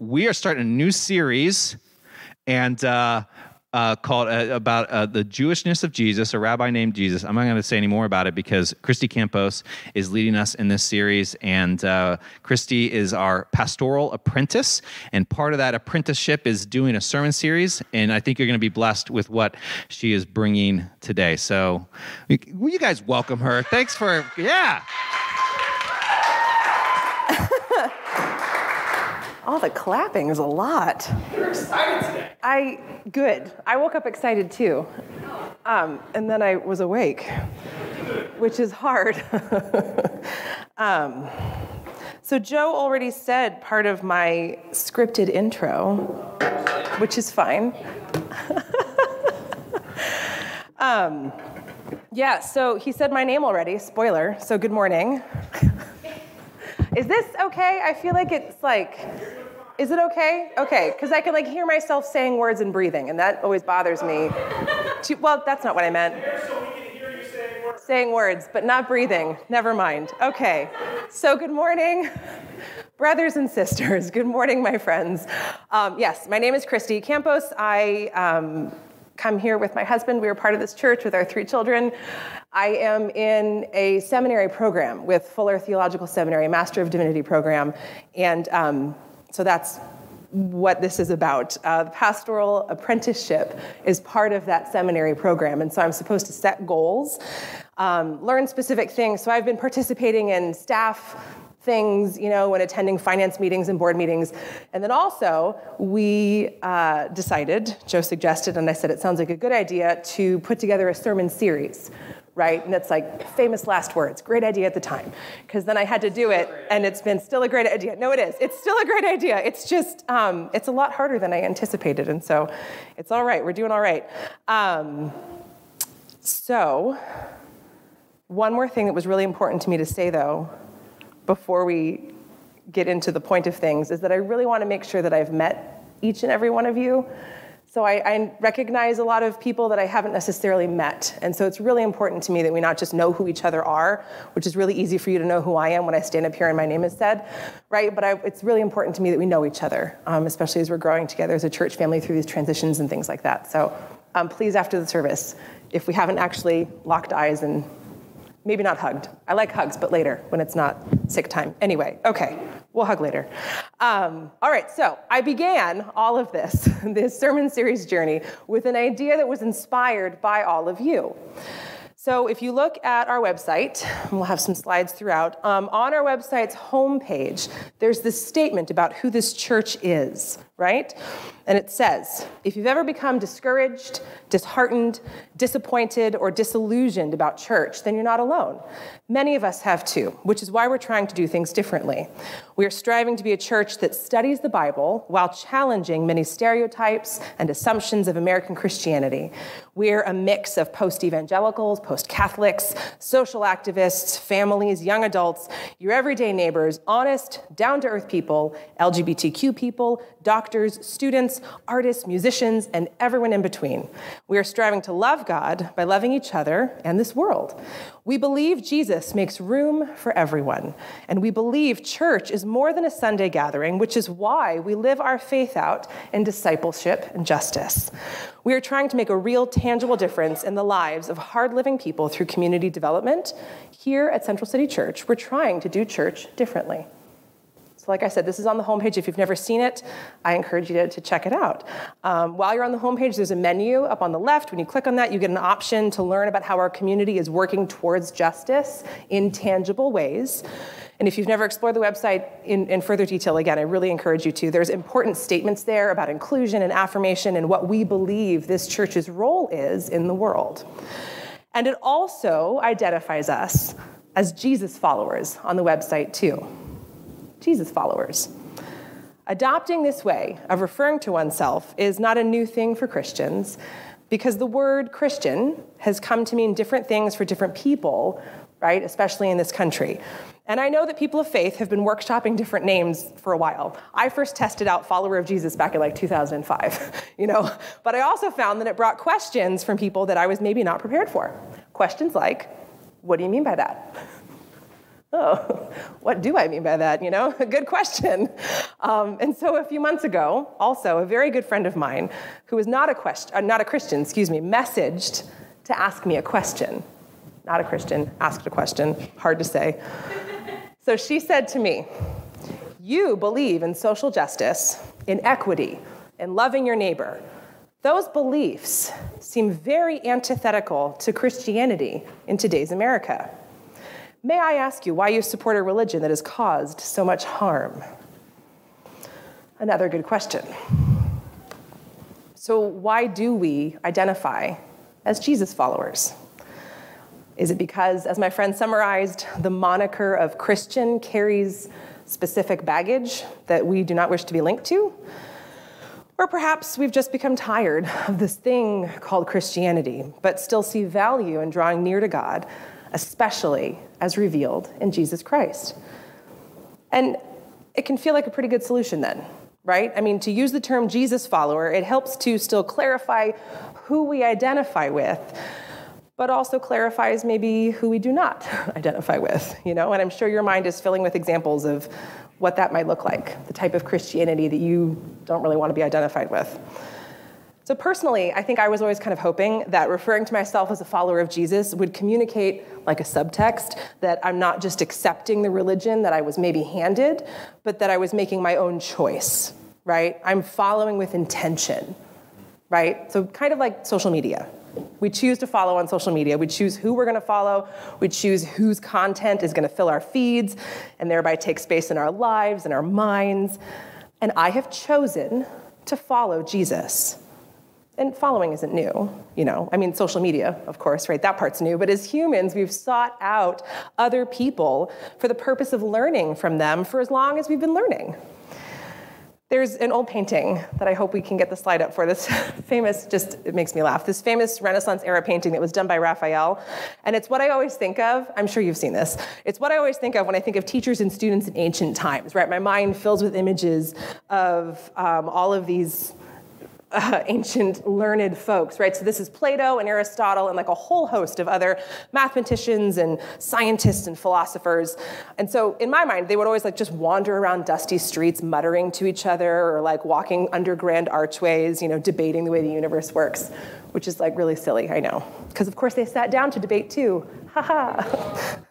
we are starting a new series, and uh, uh, called uh, about uh, the Jewishness of Jesus, a rabbi named Jesus. I'm not going to say any more about it because Christy Campos is leading us in this series, and uh, Christy is our pastoral apprentice. And part of that apprenticeship is doing a sermon series, and I think you're going to be blessed with what she is bringing today. So, will you guys welcome her? Thanks for yeah. All the clapping is a lot. You're excited today. I good. I woke up excited too, um, and then I was awake, which is hard. um, so Joe already said part of my scripted intro, which is fine. um, yeah. So he said my name already. Spoiler. So good morning. Is this okay? I feel like it's like, is it okay? Okay, because I can like hear myself saying words and breathing, and that always bothers me. To, well, that's not what I meant. Saying words, but not breathing. Never mind. Okay. So, good morning, brothers and sisters. Good morning, my friends. Um, yes, my name is Christy Campos. I um, come here with my husband. We are part of this church with our three children. I am in a seminary program with Fuller Theological Seminary, Master of Divinity program, and um, so that's what this is about. Uh, the pastoral apprenticeship is part of that seminary program, and so I'm supposed to set goals, um, learn specific things. So I've been participating in staff things, you know, when attending finance meetings and board meetings. And then also, we uh, decided, Joe suggested, and I said it sounds like a good idea, to put together a sermon series right? And it's like famous last words, great idea at the time. Because then I had to do it, and it's been still a great idea. No, it is. It's still a great idea. It's just, um, it's a lot harder than I anticipated. And so it's all right. We're doing all right. Um, so, one more thing that was really important to me to say, though, before we get into the point of things, is that I really want to make sure that I've met each and every one of you so I, I, recognize a lot of people that I haven't necessarily met. And so it's really important to me that we not just know who each other are, which is really easy for you to know who I am when I stand up here and my name is said, right? But I, it's really important to me that we know each other, um, especially as we're growing together as a church family through these transitions and things like that. So um, please, after the service, if we haven't actually locked eyes and maybe not hugged. I like hugs, but later when it's not sick time. Anyway, okay. We'll hug later. Um, all right, so I began all of this, this sermon series journey, with an idea that was inspired by all of you. So if you look at our website, we'll have some slides throughout, um, on our website's homepage, there's this statement about who this church is, right? And it says if you've ever become discouraged, disheartened, disappointed, or disillusioned about church, then you're not alone. Many of us have too, which is why we're trying to do things differently. We are striving to be a church that studies the Bible while challenging many stereotypes and assumptions of American Christianity. We're a mix of post evangelicals, post Catholics, social activists, families, young adults, your everyday neighbors, honest, down to earth people, LGBTQ people, doctors, students, artists, musicians, and everyone in between. We are striving to love God by loving each other and this world. We believe Jesus makes room for everyone, and we believe church is more than a Sunday gathering, which is why we live our faith out in discipleship and justice. We are trying to make a real, tangible difference in the lives of hard living people through community development. Here at Central City Church, we're trying to do church differently. Like I said, this is on the homepage. If you've never seen it, I encourage you to, to check it out. Um, while you're on the homepage, there's a menu up on the left. When you click on that, you get an option to learn about how our community is working towards justice in tangible ways. And if you've never explored the website in, in, further detail, again, I really encourage you to. There's important statements there about inclusion and affirmation and what we believe this church's role is in the world. And it also identifies us as Jesus followers on the website, too. Jesus followers. Adopting this way of referring to oneself is not a new thing for Christians because the word Christian has come to mean different things for different people, right, especially in this country. And I know that people of faith have been workshopping different names for a while. I first tested out follower of Jesus back in like 2005, you know, but I also found that it brought questions from people that I was maybe not prepared for. Questions like, what do you mean by that? Oh, what do I mean by that? You know, a good question. Um, and so a few months ago, also a very good friend of mine, who is not a question, uh, not a Christian, excuse me, messaged to ask me a question. Not a Christian, asked a question. Hard to say. so she said to me, "You believe in social justice, in equity, in loving your neighbor." Those beliefs seem very antithetical to Christianity in today's America. May I ask you why you support a religion that has caused so much harm? Another good question. So, why do we identify as Jesus followers? Is it because, as my friend summarized, the moniker of Christian carries specific baggage that we do not wish to be linked to? Or perhaps we've just become tired of this thing called Christianity, but still see value in drawing near to God, especially as revealed in Jesus Christ. And it can feel like a pretty good solution then, right? I mean, to use the term Jesus follower, it helps to still clarify who we identify with, but also clarifies maybe who we do not identify with, you know? And I'm sure your mind is filling with examples of what that might look like, the type of Christianity that you don't really want to be identified with. So, personally, I think I was always kind of hoping that referring to myself as a follower of Jesus would communicate like a subtext that I'm not just accepting the religion that I was maybe handed, but that I was making my own choice, right? I'm following with intention, right? So, kind of like social media. We choose to follow on social media. We choose who we're going to follow. We choose whose content is going to fill our feeds and thereby take space in our lives and our minds. And I have chosen to follow Jesus. And following isn't new, you know. I mean, social media, of course, right? That part's new. But as humans, we've sought out other people for the purpose of learning from them for as long as we've been learning. There's an old painting that I hope we can get the slide up for. This famous, just it makes me laugh. This famous Renaissance era painting that was done by Raphael. And it's what I always think of. I'm sure you've seen this. It's what I always think of when I think of teachers and students in ancient times, right? My mind fills with images of um, all of these uh, ancient learned folks, right? So this is Plato and Aristotle and like a whole host of other mathematicians and scientists and philosophers. And so in my mind, they would always like just wander around dusty streets, muttering to each other or like walking under grand archways, you know, debating the way the universe works, which is like really silly, I know. Because of course they sat down to debate too.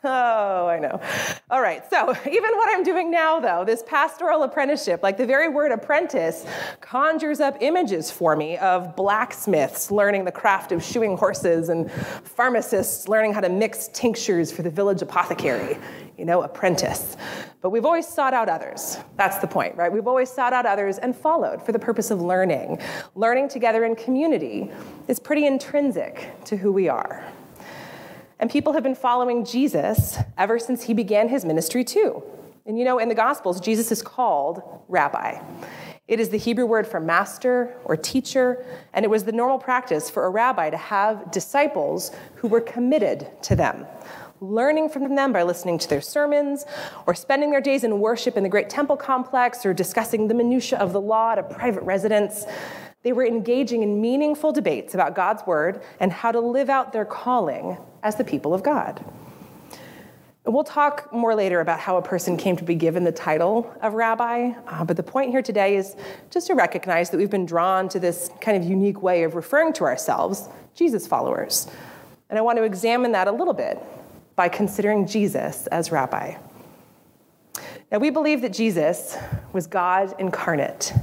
Oh, I know. All right, so even what I'm doing now, though, this pastoral apprenticeship, like the very word apprentice, conjures up images for me of blacksmiths learning the craft of shoeing horses and pharmacists learning how to mix tinctures for the village apothecary. You know, apprentice. But we've always sought out others. That's the point, right? We've always sought out others and followed for the purpose of learning. Learning together in community is pretty intrinsic to who we are. And people have been following Jesus ever since he began his ministry, too. And you know, in the Gospels, Jesus is called rabbi. It is the Hebrew word for master or teacher, and it was the normal practice for a rabbi to have disciples who were committed to them, learning from them by listening to their sermons, or spending their days in worship in the great temple complex, or discussing the minutiae of the law at a private residence. They were engaging in meaningful debates about God's word and how to live out their calling as the people of God. We'll talk more later about how a person came to be given the title of rabbi, uh, but the point here today is just to recognize that we've been drawn to this kind of unique way of referring to ourselves, Jesus followers. And I want to examine that a little bit by considering Jesus as rabbi. Now, we believe that Jesus was God incarnate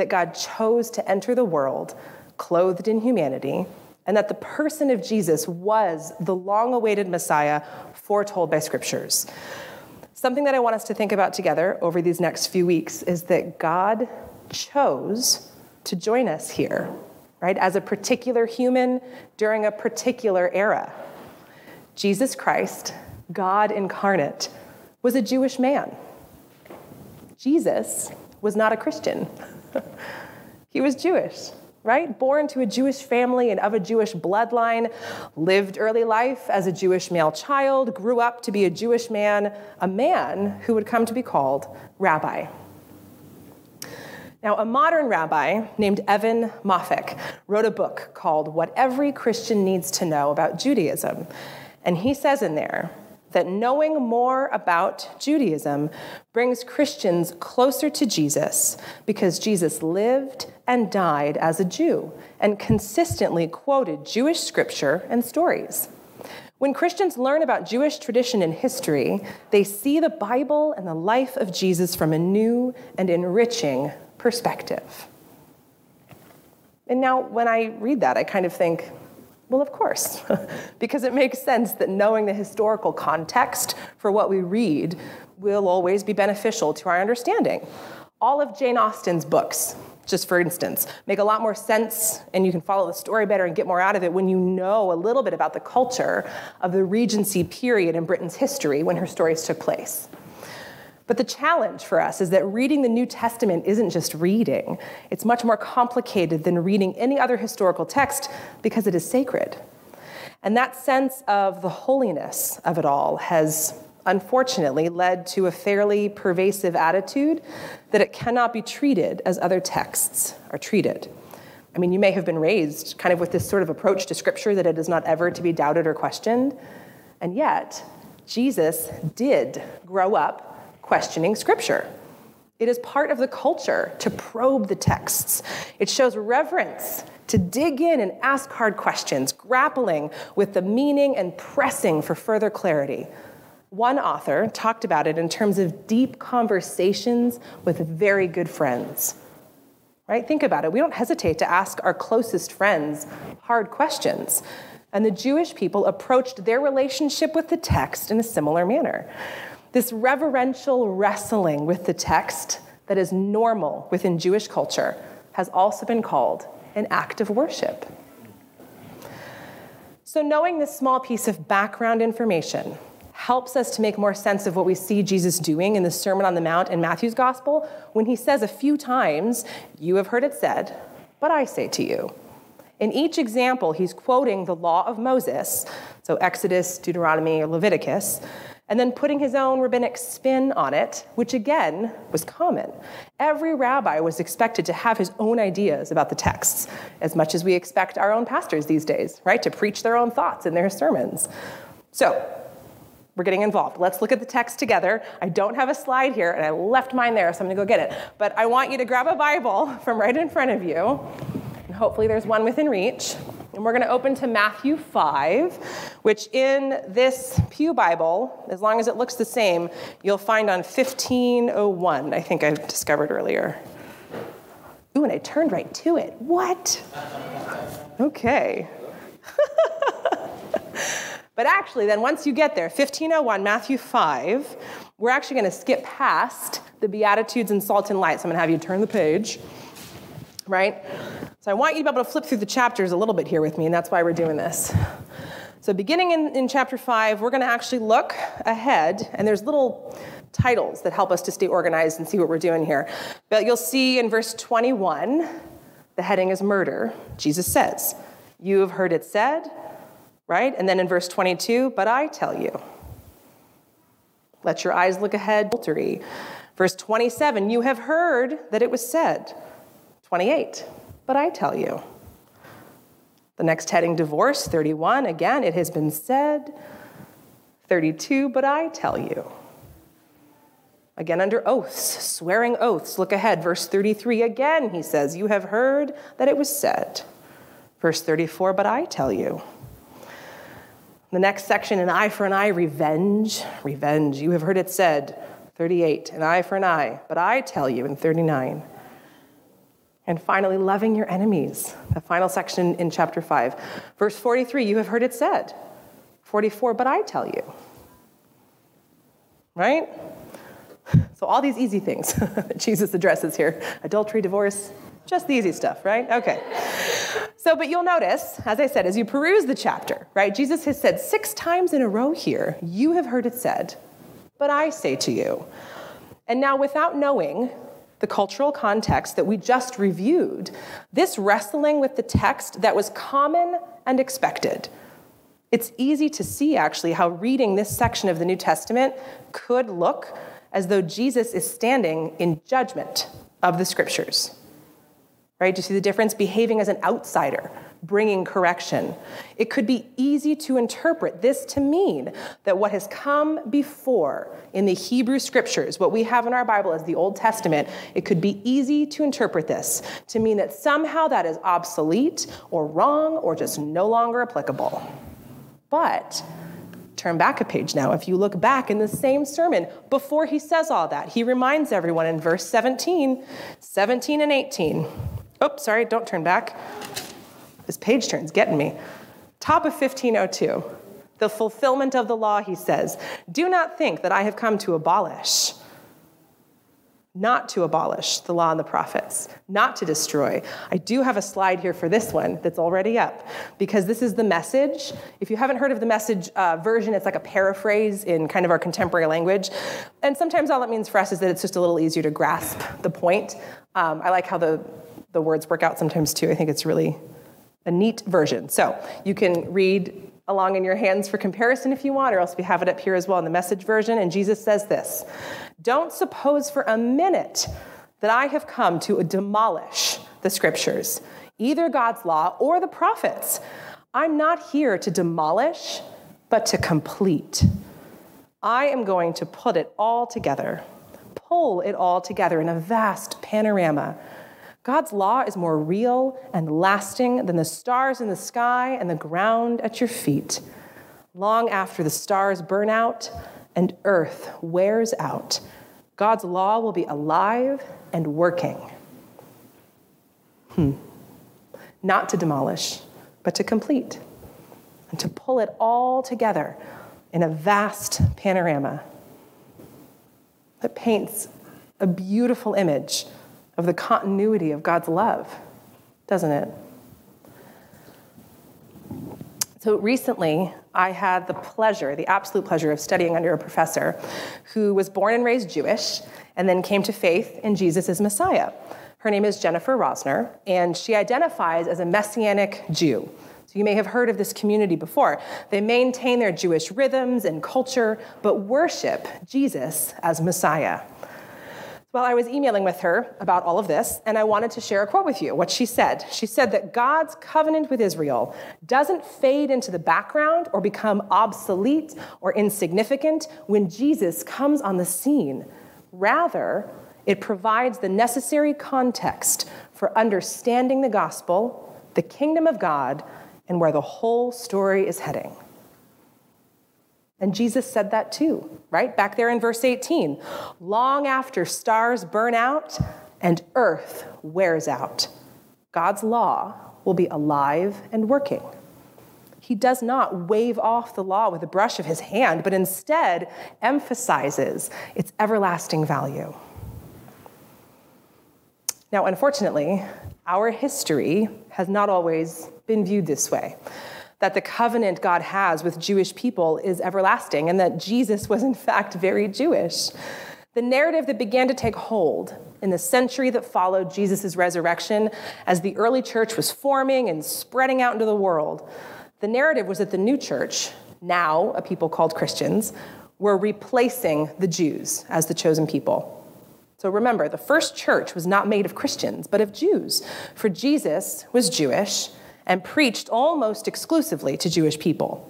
that God chose to enter the world clothed in humanity, and that the person of Jesus was the long awaited Messiah foretold by scriptures. Something that I want us to think about together over these next few weeks is that God chose to join us here, right, as a particular human during a particular era. Jesus Christ, God incarnate, was a Jewish man. Jesus was not a Christian. He was Jewish, right? Born to a Jewish family and of a Jewish bloodline, lived early life as a Jewish male child, grew up to be a Jewish man, a man who would come to be called rabbi. Now, a modern rabbi named Evan Moffic wrote a book called What Every Christian Needs to Know About Judaism. And he says in there that knowing more about Judaism brings Christians closer to Jesus because Jesus lived and died as a Jew and consistently quoted Jewish scripture and stories. When Christians learn about Jewish tradition and history, they see the Bible and the life of Jesus from a new and enriching perspective. And now, when I read that, I kind of think, well, of course, because it makes sense that knowing the historical context for what we read will always be beneficial to our understanding. All of Jane Austen's books, just for instance, make a lot more sense and you can follow the story better and get more out of it when you know a little bit about the culture of the Regency period in Britain's history when her stories took place. But the challenge for us is that reading the New Testament isn't just reading, it's much more complicated than reading any other historical text because it is sacred. And that sense of the holiness of it all has unfortunately led to a fairly pervasive attitude that it cannot be treated as other texts are treated. I mean, you may have been raised kind of with this sort of approach to Scripture that it is not ever to be doubted or questioned, and yet Jesus did grow up questioning Scripture. It is part of the culture to probe the texts. It shows reverence to dig in and ask hard questions, grappling with the meaning and pressing for further clarity. One author talked about it in terms of deep conversations with very good friends. Right? Think about it. We don't hesitate to ask our closest friends hard questions. And the Jewish people approached their relationship with the text in a similar manner. This reverential wrestling with the text that is normal within Jewish culture has also been called an act of worship. So, knowing this small piece of background information helps us to make more sense of what we see Jesus doing in the Sermon on the Mount in Matthew's Gospel when he says a few times, You have heard it said, but I say to you. In each example, he's quoting the law of Moses, so Exodus, Deuteronomy, or Leviticus, and then putting his own rabbinic spin on it, which again was common. Every rabbi was expected to have his own ideas about the texts, as much as we expect our own pastors these days, right, to preach their own thoughts in their sermons. So, we're getting involved. Let's look at the text together. I don't have a slide here, and I left mine there, so I'm gonna go get it. But I want you to grab a Bible from right in front of you, and hopefully there's one within reach. And we're going to open to Matthew 5, which in this Pew Bible, as long as it looks the same, you'll find on 1501, I think I discovered earlier. Ooh, and I turned right to it. What? Okay. but actually, then once you get there, 1501, Matthew 5, we're actually going to skip past the Beatitudes and Salt and Light. So I'm going to have you turn the page, right? So I want you to be able to flip through the chapters a little bit here with me, and that's why we're doing this. So, beginning in, in chapter 5, we're going to actually look ahead, and there's little titles that help us to stay organized and see what we're doing here. But you'll see in verse 21, the heading is murder. Jesus says, You have heard it said, right? And then in verse 22, but I tell you. Let your eyes look ahead, adultery. Verse 27, you have heard that it was said. 28, but I tell you. The next heading, divorce, 31, again, it has been said. 32, but I tell you. Again, under oaths, swearing oaths, look ahead. Verse 33, again, he says, You have heard that it was said. Verse 34, but I tell you. The next section, an eye for an eye, revenge, revenge. You have heard it said. 38, an eye for an eye, but I tell you in 39. And finally, loving your enemies, the final section in chapter 5. Verse 43, you have heard it said. 44, but I tell you. Right? So, all these easy things that Jesus addresses here adultery, divorce, just the easy stuff, right? Okay. So, but you'll notice, as I said, as you peruse the chapter, right, Jesus has said six times in a row here, you have heard it said, but I say to you. And now, without knowing the cultural context that we just reviewed, this wrestling with the text that was common and expected. It's easy to see, actually, how reading this section of the New Testament could look as though Jesus is standing in judgment of the scriptures. Right? Do you see the difference? Behaving as an outsider, bringing correction. It could be easy to interpret this to mean that what has come before in the Hebrew scriptures, what we have in our Bible as the Old Testament, it could be easy to interpret this to mean that somehow that is obsolete or wrong or just no longer applicable. But turn back a page now. If you look back in the same sermon, before he says all that, he reminds everyone in verse 17, 17 and 18. Oops, sorry, don't turn back. This page turn's getting me. Top of 1502. The fulfillment of the law, he says. Do not think that I have come to abolish not to abolish the law and the prophets, not to destroy. I do have a slide here for this one that's already up because this is the message. If you haven't heard of the message uh, version, it's like a paraphrase in kind of our contemporary language. And sometimes all it means for us is that it's just a little easier to grasp the point. Um, I like how the, the words work out sometimes too. I think it's really a neat version. So you can read along in your hands for comparison if you want, or else we have it up here as well in the message version. And Jesus says this Don't suppose for a minute that I have come to demolish the scriptures, either God's law or the prophets. I'm not here to demolish, but to complete. I am going to put it all together, pull it all together in a vast panorama God's law is more real and lasting than the stars in the sky and the ground at your feet. Long after the stars burn out and earth wears out, God's law will be alive and working. Hmm. Not to demolish, but to complete, and to pull it all together in a vast panorama that paints a beautiful image of the continuity of God's love, doesn't it? So recently, I had the pleasure, the absolute pleasure, of studying under a professor who was born and raised Jewish and then came to faith in Jesus as Messiah. Her name is Jennifer Rosner, and she identifies as a Messianic Jew. So you may have heard of this community before. They maintain their Jewish rhythms and culture, but worship Jesus as Messiah. Well, I was emailing with her about all of this, and I wanted to share a quote with you. What she said. She said that God's covenant with Israel doesn't fade into the background or become obsolete or insignificant when Jesus comes on the scene. Rather, it provides the necessary context for understanding the gospel, the kingdom of God, and where the whole story is heading. And Jesus said that too, right? Back there in verse 18. Long after stars burn out and earth wears out, God's law will be alive and working. He does not wave off the law with a brush of his hand, but instead emphasizes its everlasting value. Now, unfortunately, our history has not always been viewed this way that the covenant God has with Jewish people is everlasting and that Jesus was, in fact, very Jewish. The narrative that began to take hold in the century that followed Jesus' resurrection, as the early church was forming and spreading out into the world, the narrative was that the new church, now a people called Christians, were replacing the Jews as the chosen people. So remember, the first church was not made of Christians, but of Jews. For Jesus was Jewish, and preached almost exclusively to Jewish people.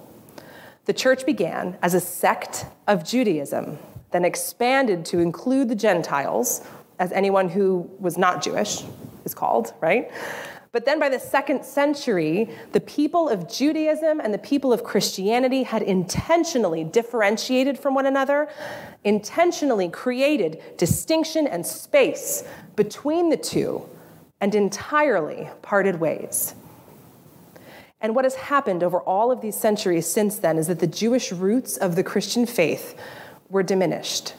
The church began as a sect of Judaism, then expanded to include the Gentiles, as anyone who was not Jewish is called, right? But then by the second century, the people of Judaism and the people of Christianity had intentionally differentiated from one another, intentionally created distinction and space between the two, and entirely parted ways. And what has happened over all of these centuries since then is that the Jewish roots of the Christian faith were diminished.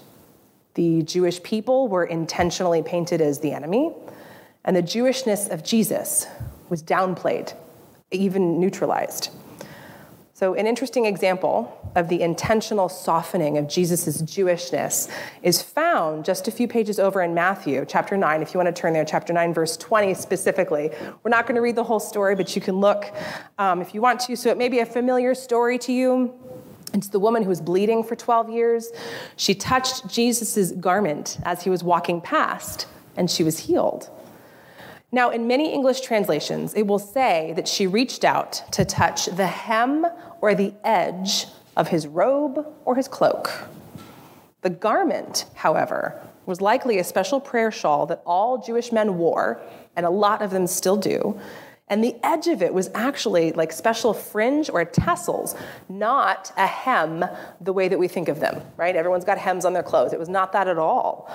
The Jewish people were intentionally painted as the enemy, and the Jewishness of Jesus was downplayed, even neutralized. So, an interesting example of the intentional softening of Jesus' Jewishness is found just a few pages over in Matthew, chapter 9. If you want to turn there, chapter 9, verse 20 specifically. We're not going to read the whole story, but you can look um, if you want to. So, it may be a familiar story to you. It's the woman who was bleeding for 12 years. She touched Jesus' garment as he was walking past, and she was healed. Now, in many English translations, it will say that she reached out to touch the hem or the edge of his robe or his cloak. The garment, however, was likely a special prayer shawl that all Jewish men wore, and a lot of them still do. And the edge of it was actually like special fringe or tassels, not a hem the way that we think of them, right? Everyone's got hems on their clothes. It was not that at all.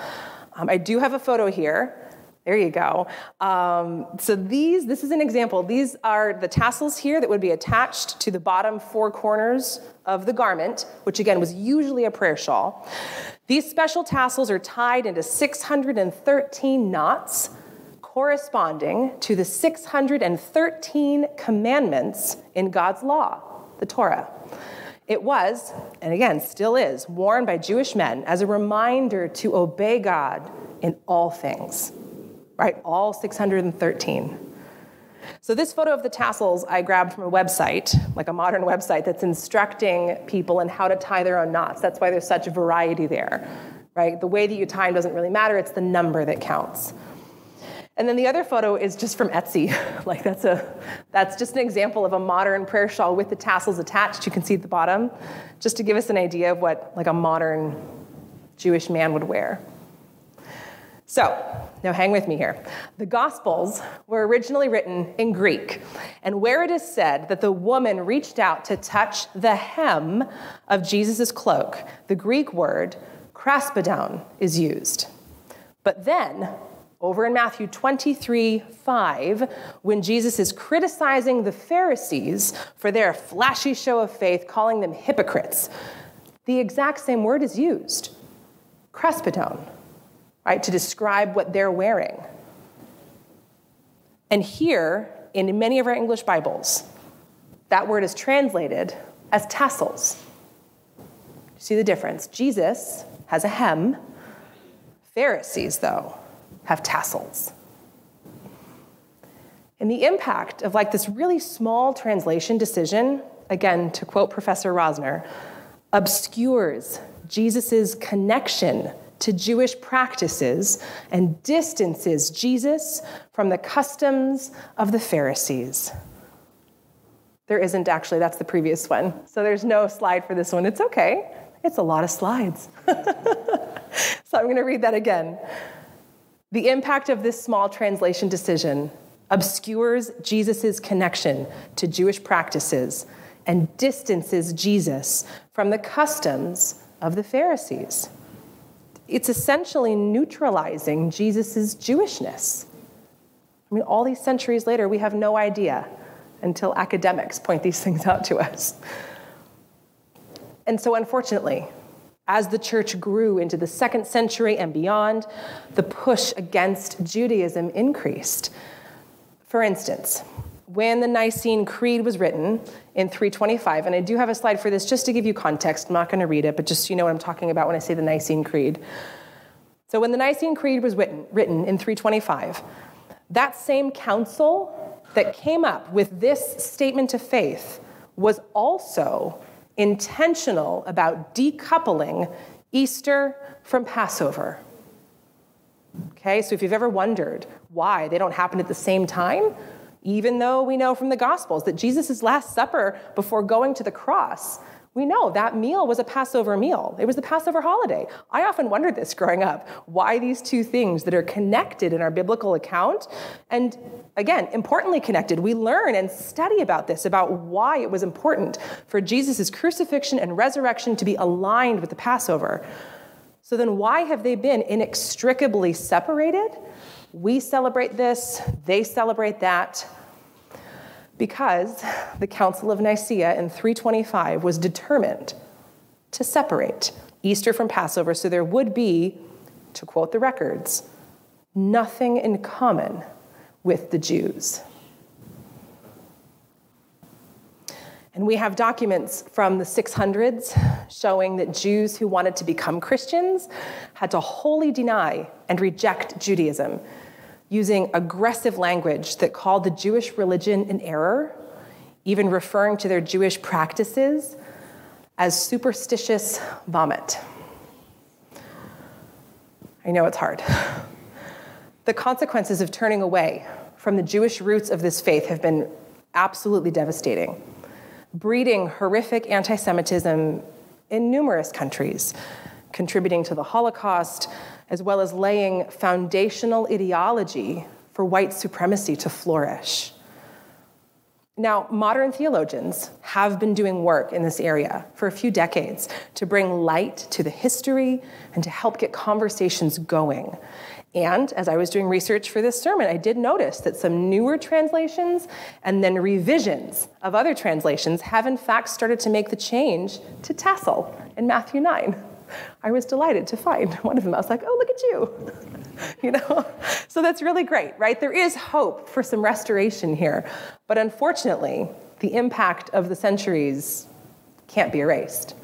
Um, I do have a photo here there you go. Um, so these, this is an example. These are the tassels here that would be attached to the bottom four corners of the garment, which again was usually a prayer shawl. These special tassels are tied into 613 knots corresponding to the 613 commandments in God's law, the Torah. It was, and again still is, worn by Jewish men as a reminder to obey God in all things right? All 613. So, this photo of the tassels I grabbed from a website, like a modern website that's instructing people in how to tie their own knots. That's why there's such variety there, right? The way that you tie them doesn't really matter, it's the number that counts. And then the other photo is just from Etsy. like that's a that's just an example of a modern prayer shawl with the tassels attached. You can see at the bottom, just to give us an idea of what like a modern Jewish man would wear. So, now hang with me here. The Gospels were originally written in Greek, and where it is said that the woman reached out to touch the hem of Jesus' cloak, the Greek word kraspedon is used. But then, over in Matthew 23 5, when Jesus is criticizing the Pharisees for their flashy show of faith, calling them hypocrites, the exact same word is used kraspedon right, to describe what they're wearing. And here, in many of our English Bibles, that word is translated as tassels. See the difference? Jesus has a hem, Pharisees, though, have tassels. And the impact of like this really small translation decision, again, to quote Professor Rosner, obscures Jesus' connection to Jewish practices and distances Jesus from the customs of the Pharisees. There isn't actually, that's the previous one. So there's no slide for this one. It's okay, it's a lot of slides. so I'm going to read that again. The impact of this small translation decision obscures Jesus' connection to Jewish practices and distances Jesus from the customs of the Pharisees it's essentially neutralizing Jesus' Jewishness. I mean, all these centuries later, we have no idea until academics point these things out to us. And so, unfortunately, as the church grew into the second century and beyond, the push against Judaism increased. For instance, when the Nicene Creed was written in 325, and I do have a slide for this just to give you context. I'm not going to read it, but just so you know what I'm talking about when I say the Nicene Creed. So, when the Nicene Creed was written, written in 325, that same council that came up with this statement of faith was also intentional about decoupling Easter from Passover. Okay, so if you've ever wondered why they don't happen at the same time, even though we know from the Gospels that Jesus' Last Supper before going to the cross, we know that meal was a Passover meal. It was the Passover holiday. I often wondered this growing up why these two things that are connected in our biblical account, and again, importantly connected, we learn and study about this, about why it was important for Jesus' crucifixion and resurrection to be aligned with the Passover. So then, why have they been inextricably separated? We celebrate this, they celebrate that. Because the Council of Nicaea in 325 was determined to separate Easter from Passover so there would be, to quote the records, nothing in common with the Jews. And we have documents from the 600s showing that Jews who wanted to become Christians had to wholly deny and reject Judaism using aggressive language that called the Jewish religion an error, even referring to their Jewish practices as superstitious vomit. I know it's hard. The consequences of turning away from the Jewish roots of this faith have been absolutely devastating, breeding horrific anti Semitism in numerous countries, contributing to the Holocaust, as well as laying foundational ideology for white supremacy to flourish. Now, modern theologians have been doing work in this area for a few decades to bring light to the history and to help get conversations going. And as I was doing research for this sermon, I did notice that some newer translations and then revisions of other translations have, in fact, started to make the change to tassel in Matthew 9. I was delighted to find one of them. I was like, oh, look at you. you know? So that's really great, right? There is hope for some restoration here. But unfortunately, the impact of the centuries can't be erased.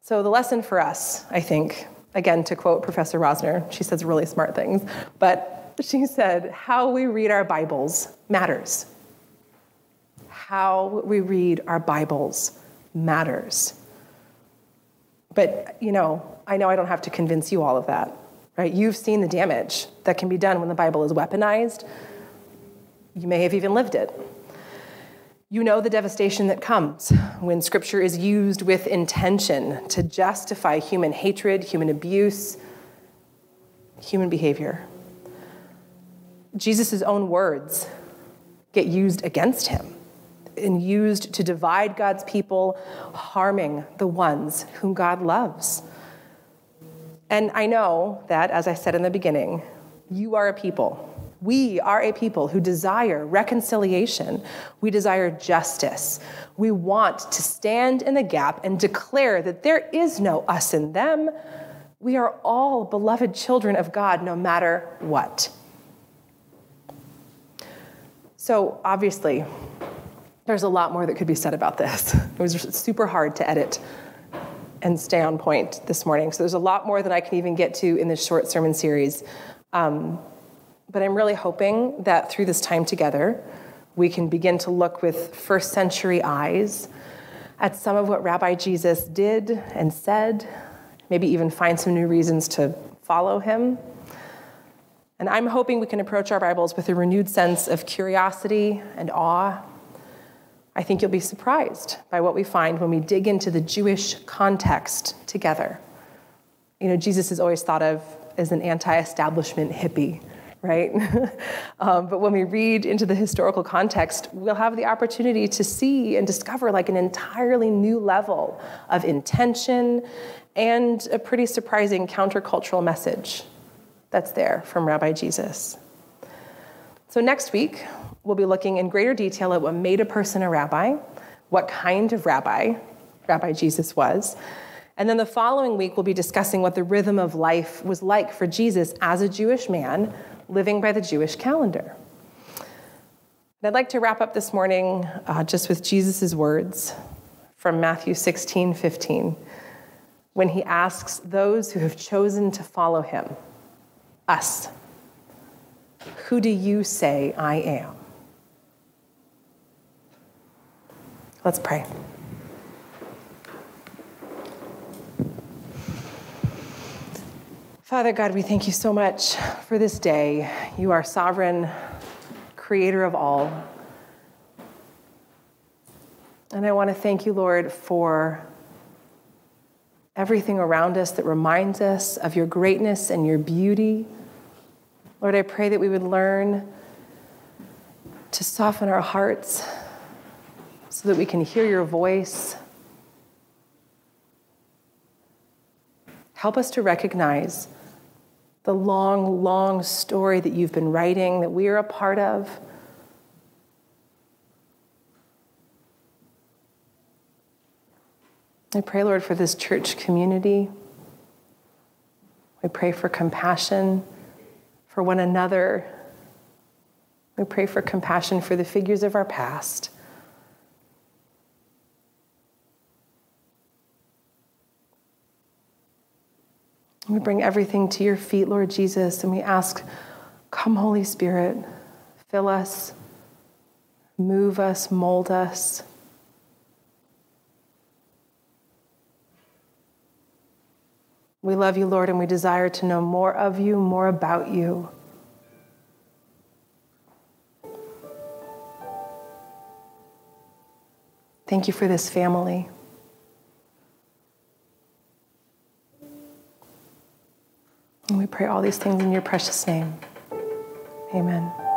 So the lesson for us, I think, again, to quote Professor Rosner, she says really smart things, but she said, how we read our Bibles matters. How we read our Bibles matters. But, you know, I know I don't have to convince you all of that right? You've seen the damage that can be done when the Bible is weaponized. You may have even lived it. You know the devastation that comes when scripture is used with intention to justify human hatred, human abuse, human behavior. Jesus' own words get used against him and used to divide God's people, harming the ones whom God loves. And I know that, as I said in the beginning, you are a people. We are a people who desire reconciliation. We desire justice. We want to stand in the gap and declare that there is no us and them. We are all beloved children of God, no matter what. So, obviously, there's a lot more that could be said about this. It was super hard to edit and stay on point this morning. So there's a lot more that I can even get to in this short sermon series. Um, but I'm really hoping that through this time together, we can begin to look with first century eyes at some of what Rabbi Jesus did and said, maybe even find some new reasons to follow him. And I'm hoping we can approach our Bibles with a renewed sense of curiosity and awe I think you'll be surprised by what we find when we dig into the Jewish context together. You know, Jesus is always thought of as an anti establishment hippie, right? um, but when we read into the historical context, we'll have the opportunity to see and discover like an entirely new level of intention and a pretty surprising countercultural message that's there from Rabbi Jesus. So, next week, we'll be looking in greater detail at what made a person a rabbi, what kind of rabbi Rabbi Jesus was. And then the following week, we'll be discussing what the rhythm of life was like for Jesus as a Jewish man living by the Jewish calendar. And I'd like to wrap up this morning uh, just with Jesus' words from Matthew 16 15, when he asks those who have chosen to follow him, us, who do you say I am? Let's pray. Father God, we thank you so much for this day. You are sovereign, creator of all. And I want to thank you, Lord, for everything around us that reminds us of your greatness and your beauty. Lord, I pray that we would learn to soften our hearts so that we can hear your voice. Help us to recognize the long, long story that you've been writing, that we are a part of. I pray, Lord, for this church community. We pray for compassion for one another. We pray for compassion for the figures of our past. We bring everything to your feet, Lord Jesus, and we ask, Come, Holy Spirit, fill us, move us, mold us. We love you, Lord, and we desire to know more of you, more about you. Thank you for this family. And we pray all these things in your precious name. Amen.